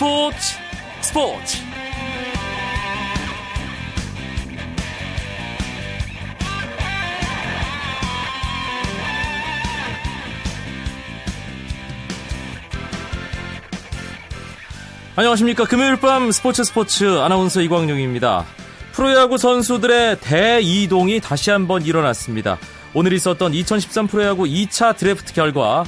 스포츠 스포츠. 안녕하십니까. 금요일 밤 스포츠 스포츠 아나운서 이광용입니다. 프로야구 선수들의 대이동이 다시 한번 일어났습니다. 오늘 있었던 2013 프로야구 2차 드래프트 결과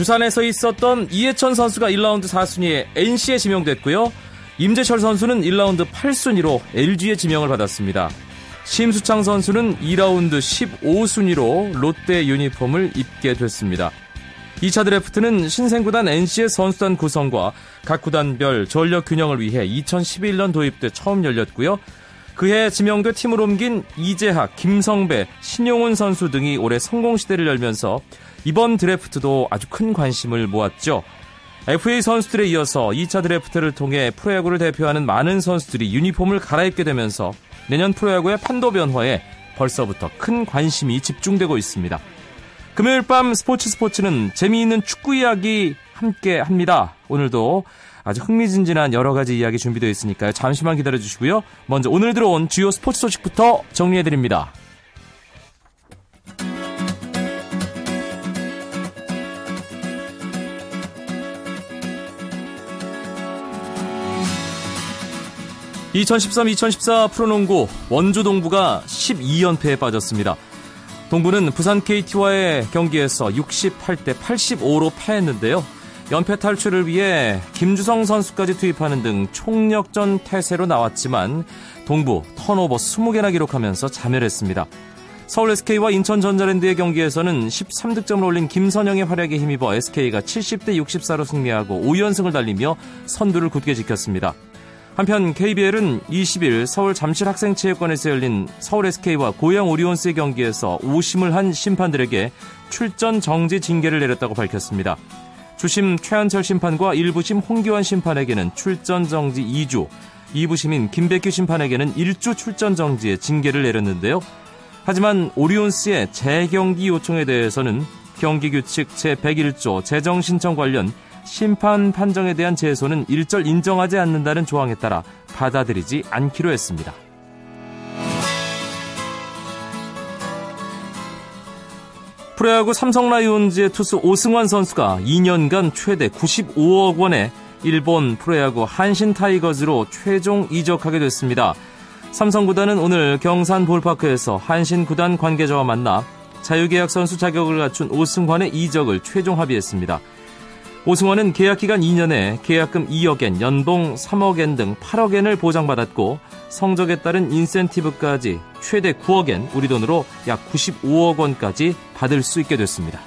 두산에서 있었던 이해천 선수가 1라운드 4순위에 NC에 지명됐고요. 임재철 선수는 1라운드 8순위로 LG에 지명을 받았습니다. 심수창 선수는 2라운드 15순위로 롯데 유니폼을 입게 됐습니다. 2차 드래프트는 신생구단 NC의 선수단 구성과 각 구단별 전력 균형을 위해 2011년 도입돼 처음 열렸고요. 그해 지명돼 팀을 옮긴 이재학, 김성배, 신용훈 선수 등이 올해 성공 시대를 열면서 이번 드래프트도 아주 큰 관심을 모았죠. FA 선수들에 이어서 2차 드래프트를 통해 프로야구를 대표하는 많은 선수들이 유니폼을 갈아입게 되면서 내년 프로야구의 판도 변화에 벌써부터 큰 관심이 집중되고 있습니다. 금요일 밤 스포츠 스포츠는 재미있는 축구 이야기 함께 합니다. 오늘도 아주 흥미진진한 여러 가지 이야기 준비되어 있으니까요. 잠시만 기다려 주시고요. 먼저 오늘 들어온 주요 스포츠 소식부터 정리해 드립니다. 2013-2014 프로농구 원주 동부가 12연패에 빠졌습니다. 동부는 부산 KT와의 경기에서 68대 85로 패했는데요. 연패 탈출을 위해 김주성 선수까지 투입하는 등 총력전 태세로 나왔지만 동부 턴오버 20개나 기록하면서 자멸했습니다. 서울 SK와 인천 전자랜드의 경기에서는 13득점을 올린 김선영의 활약에 힘입어 SK가 70대 64로 승리하고 5연승을 달리며 선두를 굳게 지켰습니다. 한편 KBL은 20일 서울 잠실 학생체육관에서 열린 서울 SK와 고양 오리온스의 경기에서 오심을 한 심판들에게 출전 정지 징계를 내렸다고 밝혔습니다. 주심 최한철 심판과 1부심 홍기환 심판에게는 출전 정지 2주, 2부심인 김백규 심판에게는 1주 출전 정지의 징계를 내렸는데요. 하지만 오리온스의 재경기 요청에 대해서는 경기 규칙 제101조 재정 신청 관련 심판 판정에 대한 제소는 일절 인정하지 않는다는 조항에 따라 받아들이지 않기로 했습니다. 프로야구 삼성 라이온즈의 투수 오승환 선수가 2년간 최대 95억 원의 일본 프로야구 한신 타이거즈로 최종 이적하게 됐습니다. 삼성 구단은 오늘 경산 볼파크에서 한신 구단 관계자와 만나 자유계약 선수 자격을 갖춘 오승환의 이적을 최종 합의했습니다. 오승환은 계약기간 2년에 계약금 2억엔, 연봉 3억엔 등 8억엔을 보장받았고 성적에 따른 인센티브까지 최대 9억엔, 우리 돈으로 약 95억 원까지 받을 수 있게 됐습니다.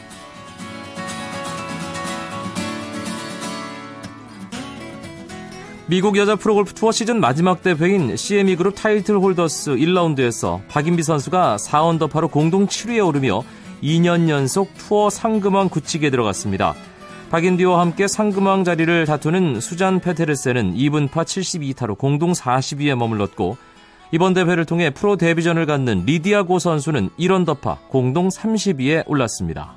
미국 여자 프로골프 투어 시즌 마지막 대회인 CME 그룹 타이틀 홀더스 1라운드에서 박인비 선수가 4언더파로 공동 7위에 오르며 2년 연속 투어 상금왕 굳히기에 들어갔습니다. 박인디와 함께 상금왕 자리를 다투는 수잔 페테르세는 2분파 72타로 공동 40위에 머물렀고 이번 대회를 통해 프로 데뷔전을 갖는 리디아고 선수는 1원더파 공동 30위에 올랐습니다.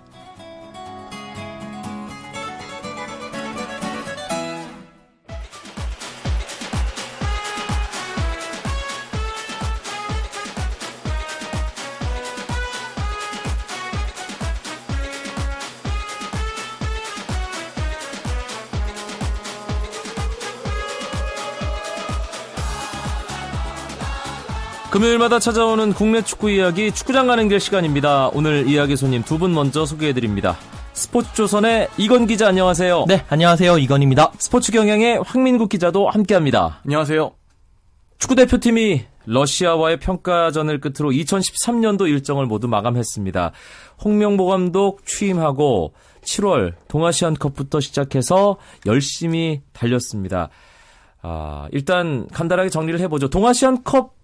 금요일마다 찾아오는 국내 축구 이야기 축구장 가는 길 시간입니다. 오늘 이야기 손님 두 분 먼저 소개해드립니다. 스포츠조선의 이건 기자 안녕하세요. 네, 안녕하세요. 이건입니다. 스포츠 경향의 황민국 기자도 함께합니다. 안녕하세요. 축구 대표팀이 러시아와의 평가전을 끝으로 2013년도 일정을 모두 마감했습니다. 홍명보 감독 취임하고 7월 동아시안컵부터 시작해서 열심히 달렸습니다. 아, 일단 간단하게 정리를 해보죠. 동아시안컵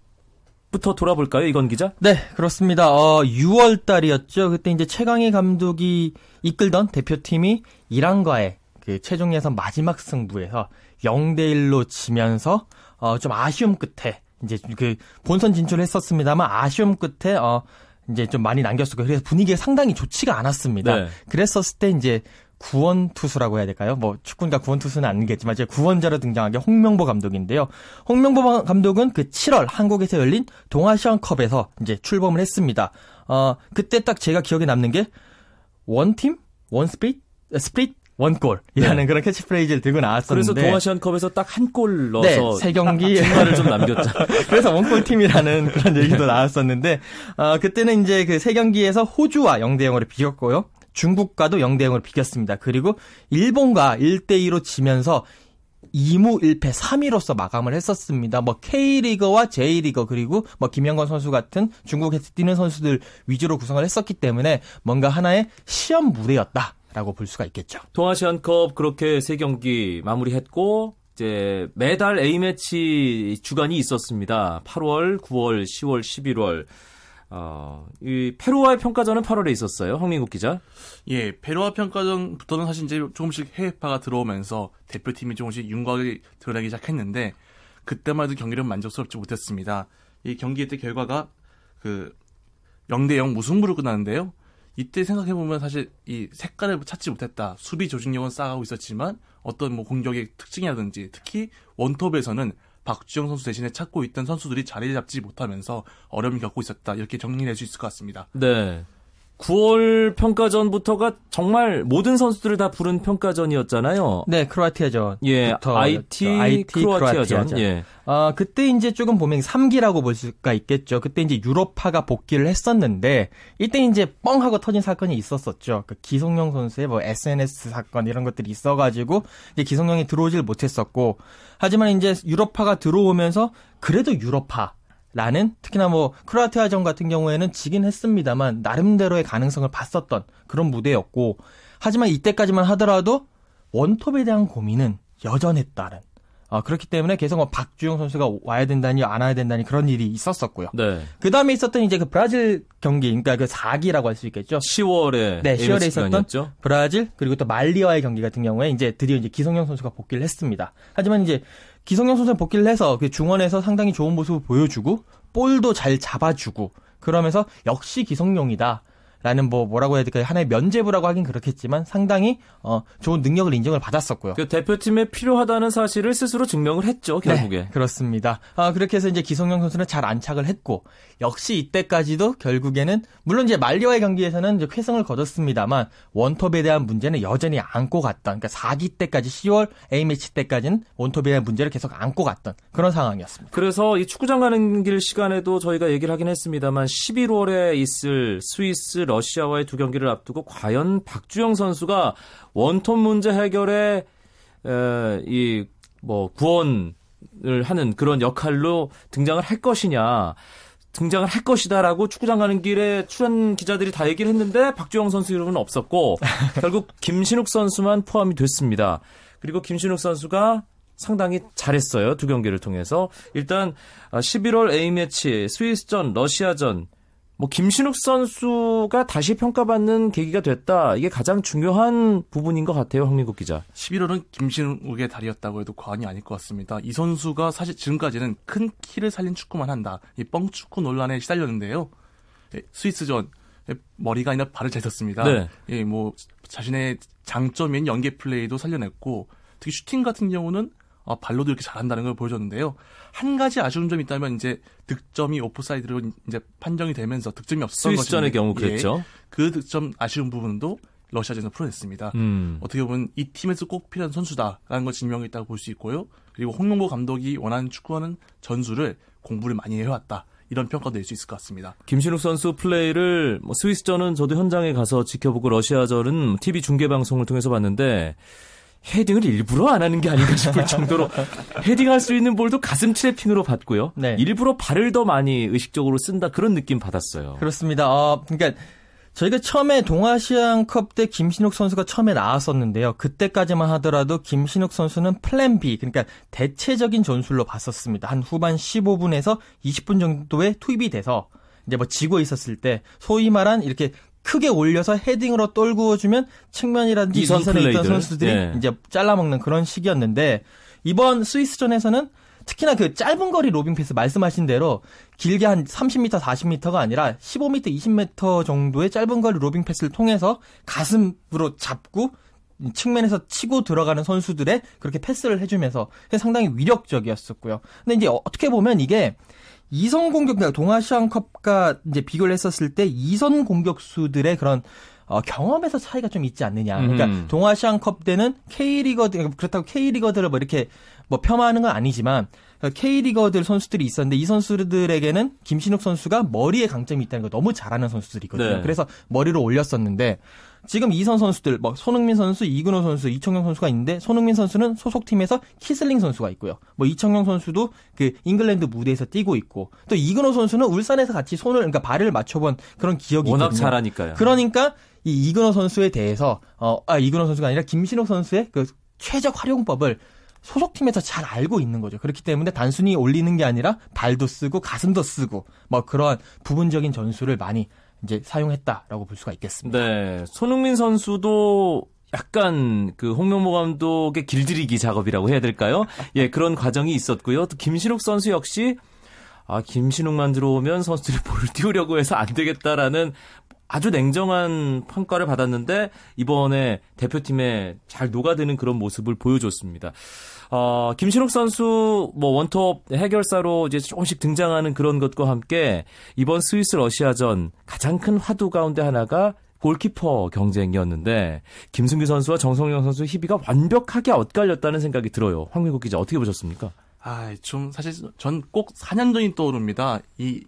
부터 돌아볼까요, 이건 기자? 네, 그렇습니다. 어, 6월 달이었죠. 그때 이제 최강희 감독이 이끌던 대표팀이 이란과의 그 최종 예선 마지막 승부에서 0대 1로 지면서 어, 좀 아쉬움 끝에 이제 그 본선 진출했었습니다만 아쉬움 끝에 어 이제 좀 많이 남겼었고 그래서 분위기가 상당히 좋지가 않았습니다. 네. 그랬었을 때 이제 구원 투수라고 해야 될까요? 뭐 축구니까 구원 투수는 아니겠지만 이제 구원자로 등장한 게 홍명보 감독인데요. 홍명보 감독은 그 7월 한국에서 열린 동아시안컵에서 이제 출범을 했습니다. 어 그때 딱 제가 기억에 남는 게 원팀 원스피릿 스프릿 원골이라는 네. 그런 캐치프레이즈를 들고 나왔었는데 그래서 동아시안컵에서 딱 한 골 넣어서 네, 세 경기 중간을 좀 남겼죠. 그래서 one goal team이라는 그런 얘기도 나왔었는데 어, 그때는 이제 그 세 경기에서 호주와 0대 0으로 비겼고요. 중국과도 0대 0으로 비겼습니다. 그리고 일본과 1대 2로 지면서 2무 1패 3위로서 마감을 했었습니다. 뭐 K리거와 J리거 그리고 뭐 김영건 선수 같은 중국에서 뛰는 선수들 위주로 구성을 했었기 때문에 뭔가 하나의 시험 무대였다. 라고 볼 수가 있겠죠. 동아시안컵 그렇게 세 경기 마무리했고 이제 매달 A매치 주간이 있었습니다. 8월, 9월, 10월, 11월. 어, 이 페루와의 평가전은 8월에 있었어요. 황민국 기자. 예, 페루와 평가전부터는 사실 이제 조금씩 해외파가 들어오면서 대표팀이 조금씩 윤곽이 드러나기 시작했는데 그때만 해도 경기는 만족스럽지 못했습니다. 이 경기 때 결과가 그 0대 0 무승부로 끝났는데요. 이때 생각해보면 사실 이 색깔을 찾지 못했다. 수비 조직력은 쌓아가고 있었지만 어떤 뭐 공격의 특징이라든지 특히 원톱에서는 박주영 선수 대신에 찾고 있던 선수들이 자리를 잡지 못하면서 어려움을 겪고 있었다. 이렇게 정리할 수 있을 것 같습니다. 네. 9월 평가전부터가 정말 모든 선수들을 다 부른 평가전이었잖아요. 네, 크로아티아전. 예, IT, IT 크로아티아전. 크로아티아전. 예. 어, 그때 이제 조금 보면 3기라고 볼 수가 있겠죠. 그때 이제 유럽파가 복귀를 했었는데 이때 이제 뻥 하고 터진 사건이 있었었죠. 그 기성용 선수의 뭐 SNS 사건 이런 것들이 있어 가지고 이제 기성용이 들어오질 못했었고 하지만 이제 유럽파가 들어오면서 그래도 유럽파 라는 특히나 뭐 크로아티아전 같은 경우에는 지긴 했습니다만 나름대로의 가능성을 봤었던 그런 무대였고 하지만 이때까지만 하더라도 원톱에 대한 고민은 여전했다는 어, 그렇기 때문에 계속 뭐 박주영 선수가 와야 된다니 안 와야 된다니 그런 일이 있었었고요. 네. 그 다음에 있었던 이제 그 브라질 경기, 그러니까 그 4기라고 할 수 있겠죠. 10월에 네, 10월에 있었던 브라질 그리고 또 말리와의 경기 같은 경우에 이제 드디어 이제 기성용 선수가 복귀를 했습니다. 하지만 이제 기성용 선수 복귀를 해서 그 중원에서 상당히 좋은 모습을 보여주고 볼도 잘 잡아주고 그러면서 역시 기성용이다. 라는 뭐 뭐라고 해야 될까요? 하나의 면제부라고 하긴 그렇겠지만 상당히 어 좋은 능력을 인정을 받았었고요. 그 대표팀에 필요하다는 사실을 스스로 증명을 했죠, 결국에. 네, 그렇습니다. 아 그렇게 해서 이제 기성용 선수는 잘 안착을 했고 역시 이때까지도 결국에는 물론 이제 말리와의 경기에서는 이제 쾌승을 거뒀습니다만 원톱에 대한 문제는 여전히 안고 갔던 그러니까 4기 때까지 10월 A매치 때까지는 원톱에 대한 문제를 계속 안고 갔던 그런 상황이었습니다. 그래서 이 축구장 가는 길 시간에도 저희가 얘기를 하긴 했습니다만 11월에 있을 스위스 러시아와의 두 경기를 앞두고 과연 박주영 선수가 원톱 문제 해결에 이뭐 구원을 하는 그런 역할로 등장을 할 것이냐 등장을 할 것이다라고 축구장 가는 길에 출연 기자들이 다 얘기를 했는데 박주영 선수 이름은 없었고 결국 김신욱 선수만 포함이 됐습니다. 그리고 김신욱 선수가 상당히 잘했어요. 두 경기를 통해서. 일단 11월 A매치, 스위스전, 러시아전 뭐 김신욱 선수가 다시 평가받는 계기가 됐다. 이게 가장 중요한 부분인 것 같아요, 황민국 기자. 11월은 김신욱의 달이었다고 해도 과언이 아닐 것 같습니다. 이 선수가 사실 지금까지는 큰 키를 살린 축구만 한다. 이 뻥축구 논란에 시달렸는데요. 예, 스위스전 예, 머리가 아니라 발을 잘 썼습니다. 네. 예, 뭐 자신의 장점인 연계 플레이도 살려냈고 특히 슈팅 같은 경우는 아, 발로도 이렇게 잘한다는 걸 보여줬는데요. 한 가지 아쉬운 점이 있다면 이제 득점이 오프사이드로 이제 판정이 되면서 득점이 없었던 스위스전의 경우 그랬죠. 예, 그 득점 아쉬운 부분도 러시아전에서 풀어냈습니다. 음. 어떻게 보면 이 팀에서 꼭 필요한 선수다라는 걸 증명했다고 볼 수 있고요. 그리고 홍명보 감독이 원하는 축구하는 전술을 공부를 많이 해왔다. 이런 평가도 낼 수 있을 것 같습니다. 김신욱 선수 플레이를 뭐 스위스전은 저도 현장에 가서 지켜보고 러시아전은 TV 중계 방송을 통해서 봤는데 헤딩을 일부러 안 하는 게 아닌가 싶을 정도로 헤딩할 수 있는 볼도 가슴 트래핑으로 받고요. 네. 일부러 발을 더 많이 의식적으로 쓴다 그런 느낌 받았어요. 그렇습니다. 어, 그러니까 저희가 처음에 동아시안컵 때 김신욱 선수가 처음에 나왔었는데요. 그때까지만 하더라도 김신욱 선수는 plan B, 그러니까 대체적인 전술로 봤었습니다. 한 후반 15분에서 20분 정도에 투입이 돼서 이제 뭐 지고 있었을 때 소위 말한 이렇게 크게 올려서 헤딩으로 떨구어주면 측면이라든지 이선에 있던 선수들이 예. 이제 잘라먹는 그런 식이었는데 이번 스위스전에서는 특히나 그 짧은 거리 로빙 패스 말씀하신 대로 길게 한 30m, 40m가 아니라 15m, 20m 정도의 짧은 거리 로빙 패스를 통해서 가슴으로 잡고 측면에서 치고 들어가는 선수들의 그렇게 패스를 해주면서 상당히 위력적이었었고요. 근데 이제 어떻게 보면 이게 이선 공격, 그러니까 동아시안컵과 이제 비교를 했었을 때 이선 공격수들의 그런 어, 경험에서 차이가 좀 있지 않느냐. 그러니까 음. 동아시안컵 때는 K리거들 그렇다고 K리거들을 뭐 이렇게 뭐 폄하하는 건 아니지만 K리거들 선수들이 있었는데 이 선수들에게는 김신욱 선수가 머리에 강점이 있다는 걸 너무 잘하는 선수들이거든요. 네. 그래서 머리로 올렸었는데 지금 이선 선수들 뭐 손흥민 선수, 이근호 선수, 이청용 선수가 있는데 손흥민 선수는 소속팀에서 키슬링 선수가 있고요. 뭐 이청용 선수도 그 잉글랜드 무대에서 뛰고 있고 또 이근호 선수는 울산에서 같이 손을 그러니까 발을 맞춰본 그런 기억이 워낙 있거든요. 잘하니까요. 그러니까 이 이근호 선수에 대해서 어 아 이근호 선수가 아니라 김신욱 선수의 그 최적 활용법을 소속팀에서 잘 알고 있는 거죠. 그렇기 때문에 단순히 올리는 게 아니라 발도 쓰고 가슴도 쓰고 뭐 그러한 부분적인 전술을 많이 이제 사용했다라고 볼 수가 있겠습니다. 네. 손흥민 선수도 약간 그 홍명보 감독의 길들이기 작업이라고 해야 될까요? 예, 그런 과정이 있었고요. 또 김신욱 선수 역시 아, 김신욱만 들어오면 선수들이 볼을 띄우려고 해서 안 되겠다라는 아주 냉정한 평가를 받았는데 이번에 대표팀에 잘 녹아드는 그런 모습을 보여줬습니다. 어, 김신욱 선수 뭐 원톱 해결사로 이제 조금씩 등장하는 그런 것과 함께 이번 스위스 러시아전 가장 큰 화두 가운데 하나가 골키퍼 경쟁이었는데 김승규 선수와 정성영 선수 희비가 완벽하게 엇갈렸다는 생각이 들어요. 황민국 기자 어떻게 보셨습니까? 아, 좀 사실 전 꼭 4년 전이 떠오릅니다. 이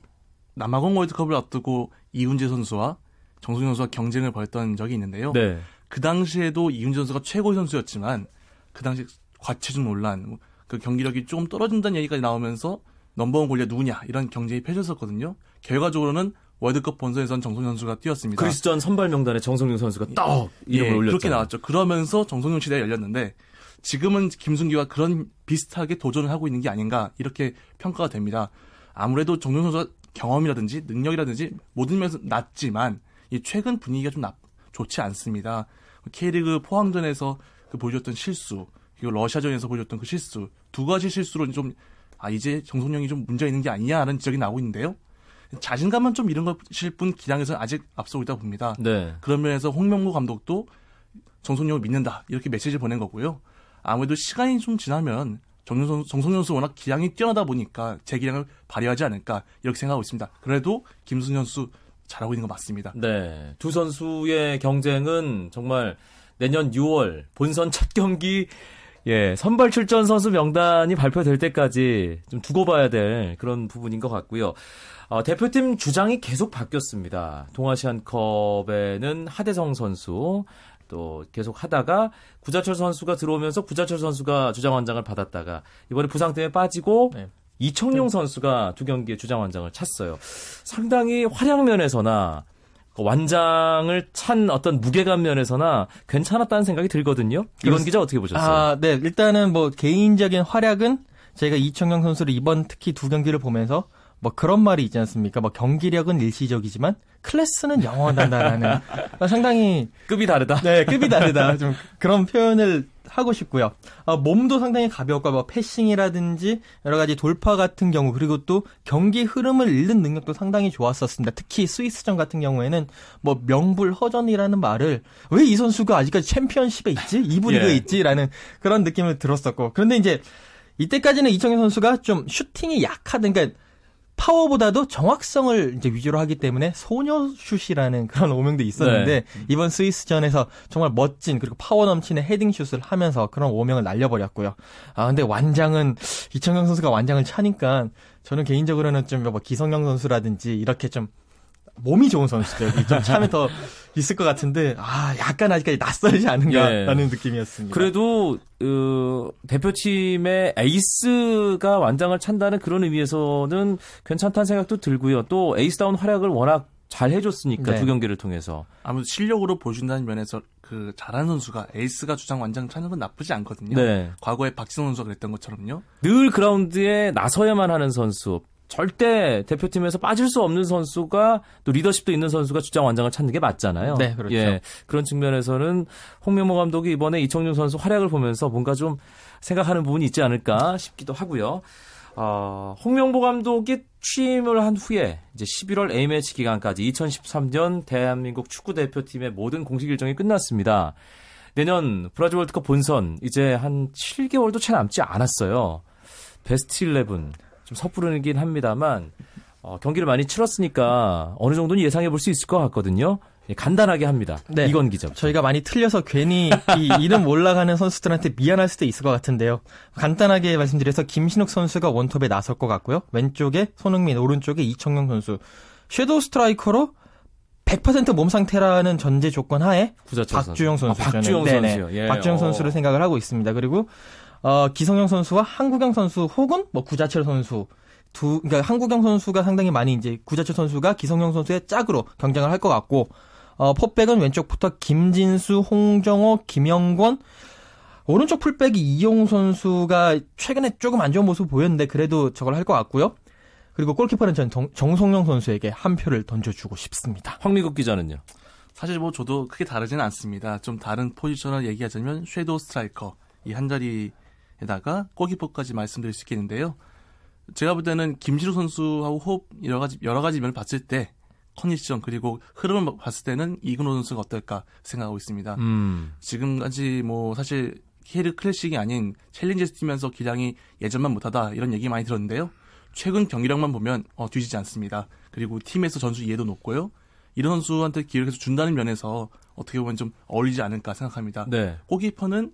남아공 월드컵을 앞두고 이훈재 선수와 정승영 선수가 경쟁을 벌였던 적이 있는데요. 네. 그 당시에도 이훈재 선수가 최고 선수였지만 그 당시 과체중 논란, 뭐그 경기력이 좀 떨어진다는 얘기까지 나오면서 넘버원 골리아 누구냐 이런 경쟁이 펼쳐졌거든요. 결과적으로는 월드컵 본선에선 정성용 선수가 뛰었습니다. 그리스전 선발 명단에 정성용 선수가 딱 이름을 예, 올렸죠. 그렇게 나왔죠. 그러면서 정성용 시대가 열렸는데 지금은 김승기와 그런 비슷하게 도전을 하고 있는 게 아닌가 이렇게 평가가 됩니다. 아무래도 정성용 선수가 경험이라든지 능력이라든지 모든 면에서 낮지만 이 최근 분위기가 좀 나, 좋지 않습니다. K리그 포항전에서 그 보여줬던 실수 그리고 러시아전에서 보여줬던 그 실수 두 가지 실수로 좀 아 이제 정성영이 좀 문제 있는 게 아니냐라는 지적이 나오고 있는데요. 자신감만 좀 잃은 것일 뿐 기량에서 아직 앞서고 있다 봅니다. 네. 그런 면에서 홍명보 감독도 정성영을 믿는다 이렇게 메시지를 보낸 거고요. 아무래도 시간이 좀 지나면 정성, 정성영 선수 워낙 기량이 뛰어나다 보니까 제 기량을 발휘하지 않을까 이렇게 생각하고 있습니다. 그래도 김승현 선수 잘하고 있는 거 맞습니다. 네. 두 선수의 경쟁은 정말 내년 6월 본선 첫 경기 예, 선발 출전 선수 명단이 발표될 때까지 좀 두고 봐야 될 그런 부분인 것 같고요. 어, 대표팀 주장이 계속 바뀌었습니다. 동아시안컵에는 하대성 선수 또 계속 하다가 구자철 선수가 들어오면서 구자철 선수가 주장 원장을 받았다가 이번에 부상 때문에 빠지고 네. 이청용 선수가 두 경기에 주장 원장을 찼어요. 상당히 활약 면에서나 그 완장을 찬 어떤 무게감 면에서나 괜찮았다는 생각이 들거든요. 이건 기자 어떻게 보셨어요? 아, 네. 일단은 뭐 개인적인 활약은 제가 이청용 선수를 이번 특히 두 경기를 보면서 뭐 그런 말이 있지 않습니까? 뭐 경기력은 일시적이지만 클래스는 영원하다라는 상당히 급이 다르다. 네, 급이 다르다. 좀 그런 표현을 하고 싶고요. 아, 몸도 상당히 가볍고 뭐 패싱이라든지 여러 가지 돌파 같은 경우 그리고 또 경기 흐름을 읽는 능력도 상당히 좋았었습니다. 특히 스위스전 같은 경우에는 뭐 명불허전이라는 말을 왜 이 선수가 아직까지 챔피언십에 있지? 이부 리그에 예. 있지라는 그런 느낌을 들었었고 그런데 이제 이때까지는 이청용 선수가 좀 슈팅이 약하던 그러니까 파워보다도 정확성을 이제 위주로 하기 때문에 소녀슛이라는 그런 오명도 있었는데 네. 이번 스위스전에서 정말 멋진 그리고 파워 넘치는 헤딩슛을 하면서 그런 오명을 날려버렸고요. 아 근데 완장은 이청용 선수가 완장을 차니까 저는 개인적으로는 좀 뭐 기성용 선수라든지 이렇게 좀 몸이 좋은 선수들이 좀 차면 멋있을 것 같은데 아 약간 아직까지 낯설지 않은가라는 예. 느낌이었습니다. 그래도 어, 대표팀의 에이스가 완장을 찬다는 그런 의미에서는 괜찮다는 생각도 들고요. 또 에이스다운 활약을 워낙 잘 해줬으니까 네. 두 경기를 통해서 아무래도 실력으로 보여준다는 면에서 그 잘하는 선수가 에이스가 주장 완장 차는 건 나쁘지 않거든요. 네. 과거에 박지성 선수가 그랬던 것처럼요. 늘 그라운드에 나서야만 하는 선수. 절대 대표팀에서 빠질 수 없는 선수가 또 리더십도 있는 선수가 주장 완장을 찾는 게 맞잖아요. 네, 그렇죠. 예, 그런 측면에서는 홍명보 감독이 이번에 이청용 선수 활약을 보면서 뭔가 좀 생각하는 부분이 있지 않을까 싶기도 하고요. 어, 홍명보 감독이 취임을 한 후에 이제 11월 A매치 기간까지 2013년 대한민국 축구 대표팀의 모든 공식 일정이 끝났습니다. 내년 브라질 월드컵 본선 이제 한 7개월도 채 남지 않았어요. 베스트 11 좀 섣부르긴 합니다만 어, 경기를 많이 치렀으니까 어느 정도는 예상해 볼 수 있을 것 같거든요. 예, 간단하게 합니다. 네. 이건 기자. 저희가 많이 틀려서 괜히 이 이름 올라가는 선수들한테 미안할 수도 있을 것 같은데요. 간단하게 말씀드려서 김신욱 선수가 원톱에 나설 것 같고요. 왼쪽에 손흥민, 오른쪽에 이청용 선수. 섀도우 스트라이커로 100%몸 상태라는 전제 조건 하에 박주영 선수. 아, 박주영 선수요. 예. 박주영 어. 선수를 생각을 하고 있습니다. 그리고 어, 기성용 선수와 한국영 선수 혹은 뭐 구자철 선수 두 그러니까 한국영 선수가 상당히 많이 이제 구자철 선수가 기성용 선수의 짝으로 경쟁을 할 것 같고 어, 포백은 왼쪽부터 김진수, 홍정호, 김영권 오른쪽 풀백이 이용 선수가 최근에 조금 안 좋은 모습 보였는데 그래도 저걸 할 것 같고요. 그리고 골키퍼는 전 정- 정성룡 선수에게 한 표를 던져주고 싶습니다. 황민국 기자는요. 사실 뭐 저도 크게 다르지는 않습니다. 좀 다른 포지션을 얘기하자면 shadow 스트라이커 이 한 자리 에다가 골키퍼까지 말씀드릴 수 있겠는데요. 제가 볼 때는 김신욱 선수하고 호흡 여러 가지 여러 가지 면을 봤을 때 컨디션 그리고 흐름을 봤을 때는 이근호 선수가 어떨까 생각하고 있습니다. 음. 지금까지 뭐 사실 K리그 클래식이 아닌 챌린저스 뛰면서 기량이 예전만 못하다 이런 얘기 많이 들었는데요. 최근 경기력만 보면 어, 뒤지지 않습니다. 그리고 팀에서 전수 이해도 높고요. 이런 선수한테 기회를 계속 준다는 면에서 어떻게 보면 좀 어울리지 않을까 생각합니다. 네. 골키퍼는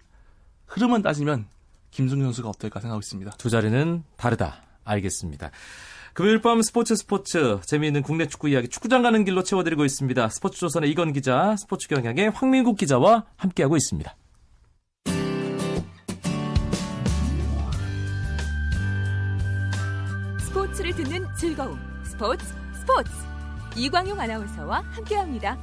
흐름만 따지면 김승규 선수가 어떨까 생각하고 있습니다. 두 자리는 다르다. 알겠습니다. 금요일 밤 스포츠 스포츠 재미있는 국내 축구 이야기 축구장 가는 길로 채워드리고 있습니다. 스포츠조선의 이건 기자, 스포츠 경향의 황민국 기자와 함께하고 있습니다. 스포츠를 듣는 즐거움 스포츠 스포츠 이광용 아나운서와 함께합니다.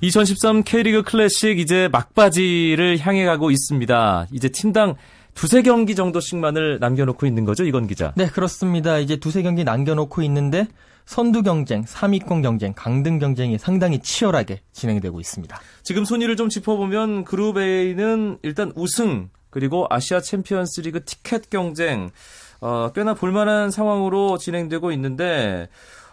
2013 K리그 클래식 이제 막바지를 향해 가고 있습니다. 이제 팀당 두세 경기 정도씩만을 남겨놓고 있는 거죠, 이건 기자. 네, 그렇습니다. 이제 두세 경기 남겨놓고 있는데 선두 경쟁, 3위권 경쟁, 강등 경쟁이 상당히 치열하게 진행되고 있습니다. 지금 순위를 좀 짚어보면 그룹 A는 일단 우승 그리고 아시아 챔피언스 리그 티켓 경쟁 어, 꽤나 볼만한 상황으로 진행되고 있는데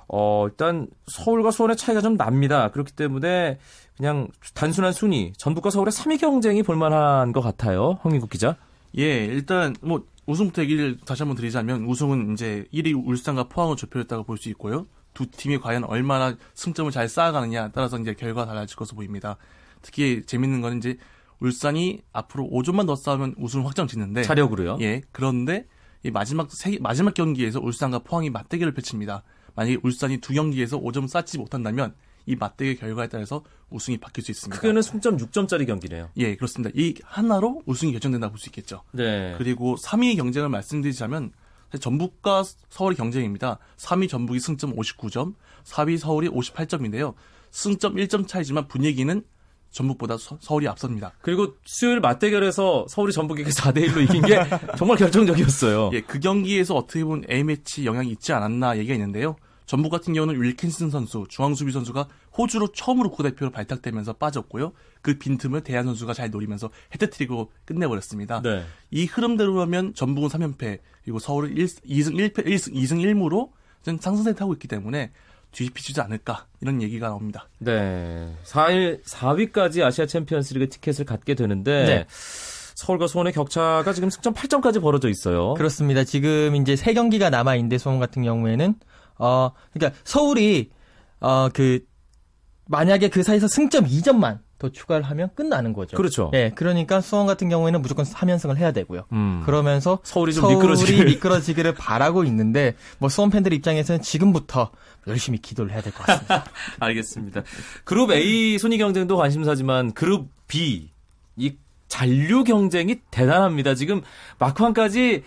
어, 일단 서울과 수원의 차이가 좀 납니다. 그렇기 때문에 그냥 단순한 순위 전북과 서울의 3위 경쟁이 볼만한 것 같아요. 황민국 기자. 예, 일단 뭐 우승부터 얘기를 다시 한번 드리자면 우승은 이제 1위 울산과 포항을 좁혀졌다고 볼 수 있고요. 두 팀이 과연 얼마나 승점을 잘 쌓아가느냐 따라서 이제 결과가 달라질 것으로 보입니다. 특히 재밌는 건 이제 울산이 앞으로 5점만 더 싸우면 우승을 확정 짓는데 자력으로요. 예, 그런데 이 마지막 세, 마지막 경기에서 울산과 포항이 맞대결을 펼칩니다. 만약에 울산이 두 경기에서 5점 쌓지 못한다면 이 맞대결 결과에 따라서 우승이 바뀔 수 있습니다. 크게는 승점 6점짜리 경기네요. 예, 그렇습니다. 이 하나로 우승이 결정된다고 볼수 있겠죠. 네. 그리고 3위 경쟁을 말씀드리자면 전북과 서울의 경쟁입니다. 3위 전북이 승점 59점, 4위 서울이 58점인데요. 승점 1점 차이지만 분위기는 전북보다 서, 울이 앞섭니다. 그리고 수요일 맞대결에서 서울이 전북에게 4대 1로 이긴 게 정말 결정적이었어요. 예, 그 경기에서 어떻게 보면 A매치 영향이 있지 않았나 얘기가 있는데요. 전북 같은 경우는 윌킨슨 선수, 중앙수비 선수가 호주로 처음으로 국대표로 발탁되면서 빠졌고요. 그 빈틈을 대한 선수가 잘 노리면서 헤드트릭으로 끝내버렸습니다. 네. 이 흐름대로라면 전북은 3연패, 그리고 서울은 1, 2승 1패, 1승, 2승 1무로 상승세 타고 있기 때문에 뒤집히지 않을까 이런 얘기가 나옵니다. 네. 4일 4위까지 아시아 챔피언스리그 티켓을 갖게 되는데 네. 서울과 수원의 격차가 지금 승점 8점까지 벌어져 있어요. 그렇습니다. 지금 이제 세 경기가 남아 있는데 수원 같은 경우에는 어 그러니까 서울이 어그 만약에 그 사이에서 승점 2점만 더 추가를 하면 끝나는 거죠. 그렇죠. 예, 그러니까 수원 같은 경우에는 무조건 3연승을 해야 되고요. 음. 그러면서 서울이 좀 서울이 미끄러지기를. 미끄러지기를 바라고 있는데 뭐 수원 팬들 입장에서는 지금부터 열심히 기도를 해야 될 것 같습니다. 알겠습니다. 그룹 A 순위 경쟁도 관심사지만 그룹 B 이 잔류 경쟁이 대단합니다. 지금 막판까지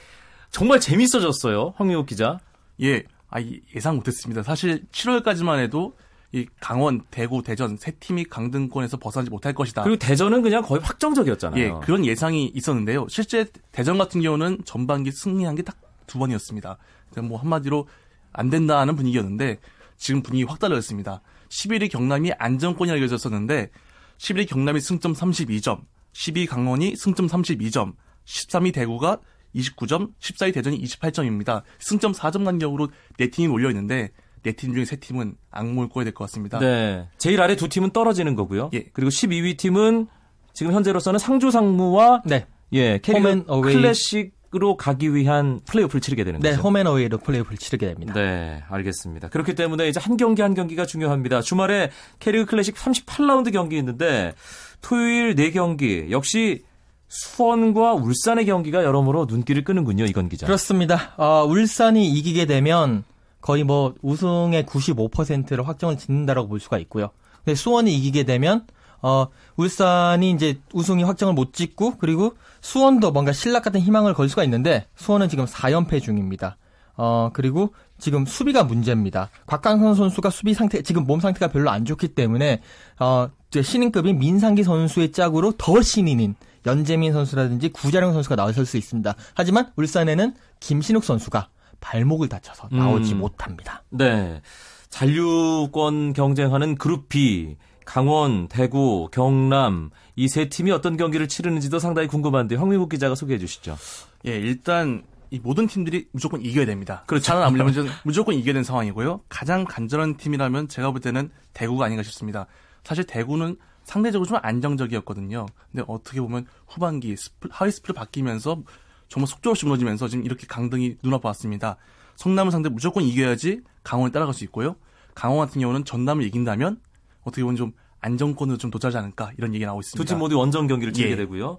정말 재밌어졌어요. 황미호 기자. 예, 아, 이- 예상 못했습니다. 사실 7월까지만 해도 이 강원, 대구, 대전 세 팀이 강등권에서 벗어나지 못할 것이다. 그리고 대전은 그냥 거의 확정적이었잖아요. 예, 그런 예상이 있었는데요. 실제 대전 같은 경우는 전반기 승리한 게 딱 두 번이었습니다. 그냥 뭐 한마디로 안 된다는 분위기였는데 지금 분위기 확 달라졌습니다. 11위 경남이 안정권이 알려졌었는데 11위 경남이 승점 32점, 12위 강원이 승점 32점, 13위 대구가 29점, 14위 대전이 28점입니다. 승점 4점 간격으로 네 팀이 몰려 있는데 네팀 중에 세 팀은 악몽을 꿔야 될 것 같습니다. 네. 제일 아래 두 팀은 떨어지는 거고요. 예. 그리고 12위 팀은 지금 현재로서는 상주 상무와 네. 예, 캐리어. 클래식 으로 가기 위한 플레이오프를 치르게 되는 네, 거죠. 홈앤어웨이로 플레이오프를 치르게 됩니다. 네, 알겠습니다. 그렇기 때문에 이제 한 경기 한 경기가 중요합니다. 주말에 캐리어 클래식 38라운드 경기 있는데 토요일 4경기 역시 수원과 울산의 경기가 여러모로 눈길을 끄는군요, 이건 기자. 그렇습니다. 어, 울산이 이기게 되면 거의 뭐 우승의 95%를 확정을 짓는다라고 볼 수가 있고요. 근데 수원이 이기게 되면 어, 울산이 이제 우승이 확정을 못 짓고 그리고 수원도 뭔가 신락 같은 희망을 걸 수가 있는데 수원은 지금 4연패 중입니다. 어, 그리고 지금 수비가 문제입니다. 곽강선 선수가 수비 상태, 지금 몸 상태가 별로 안 좋기 때문에, 어, 신인급인 민상기 선수의 짝으로 더 신인인 연재민 선수라든지 구자령 선수가 나설 수 있습니다. 하지만 울산에는 김신욱 선수가 발목을 다쳐서 나오지 음. 못합니다. 네. 잔류권 경쟁하는 그룹 B, 강원, 대구, 경남 이 세 팀이 어떤 경기를 치르는지도 상당히 궁금한데 황민국 기자가 소개해 주시죠. 예, 일단 이 모든 팀들이 무조건 이겨야 됩니다. 그렇죠. 살아남으려면 좀 무조건 이겨야 되는 상황이고요. 가장 간절한 팀이라면 제가 볼 때는 대구가 아닌가 싶습니다. 사실 대구는 상대적으로 좀 안정적이었거든요. 근데 어떻게 보면 후반기 스플, 하위 스플을 바뀌면서 정말 속절없이 무너지면서 지금 이렇게 강등이 눈앞에 왔습니다. 성남은 상대 무조건 이겨야지 강원에 따라갈 수 있고요. 강원 같은 경우는 전남을 이긴다면 어떻게 보면 좀 안정권으로 좀 도달하지 않을까 이런 얘기 나오고 있습니다. 두 팀 모두 원정 경기를 치르게 예. 되고요.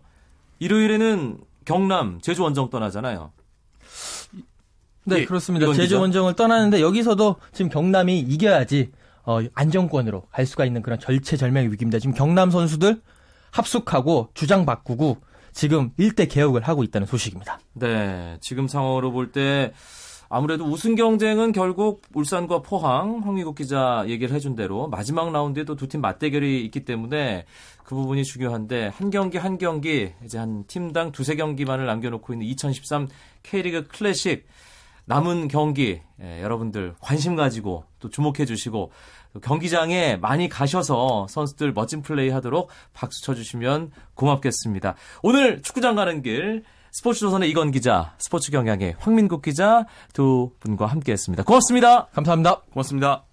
일요일에는 경남, 제주 원정 떠나잖아요. 네, 예, 그렇습니다. 제주 기자. 원정을 떠나는데 여기서도 지금 경남이 이겨야지 어, 안정권으로 갈 수가 있는 그런 절체절명의 위기입니다. 지금 경남 선수들 합숙하고 주장 바꾸고 지금 일대 개혁을 하고 있다는 소식입니다. 네, 지금 상황으로 볼 때 아무래도 우승 경쟁은 결국 울산과 포항, 황미국 기자 얘기를 해준 대로 마지막 라운드에도 두팀 맞대결이 있기 때문에 그 부분이 중요한데 한 경기 한 경기 이제 한 팀당 두세 경기만을 남겨놓고 있는 2013 K리그 클래식 남은 경기 예, 여러분들 관심 가지고 또 주목해 주시고 또 경기장에 많이 가셔서 선수들 멋진 플레이 하도록 박수 쳐주시면 고맙겠습니다. 오늘 축구장 가는 길 스포츠조선의 이건 기자, 스포츠 경향의 황민국 기자 두 분과 함께했습니다. 고맙습니다. 감사합니다. 고맙습니다.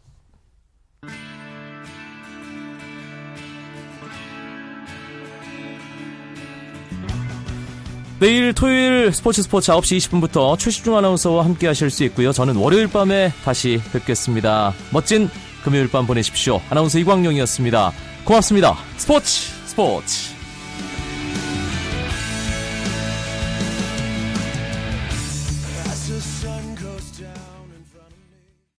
내일 토요일 스포츠 스포츠 9시 20분부터 최시중 아나운서와 함께 하실 수 있고요. 저는 월요일 밤에 다시 뵙겠습니다. 멋진 금요일 밤 보내십시오. 아나운서 이광용이었습니다. 고맙습니다. 스포츠 스포츠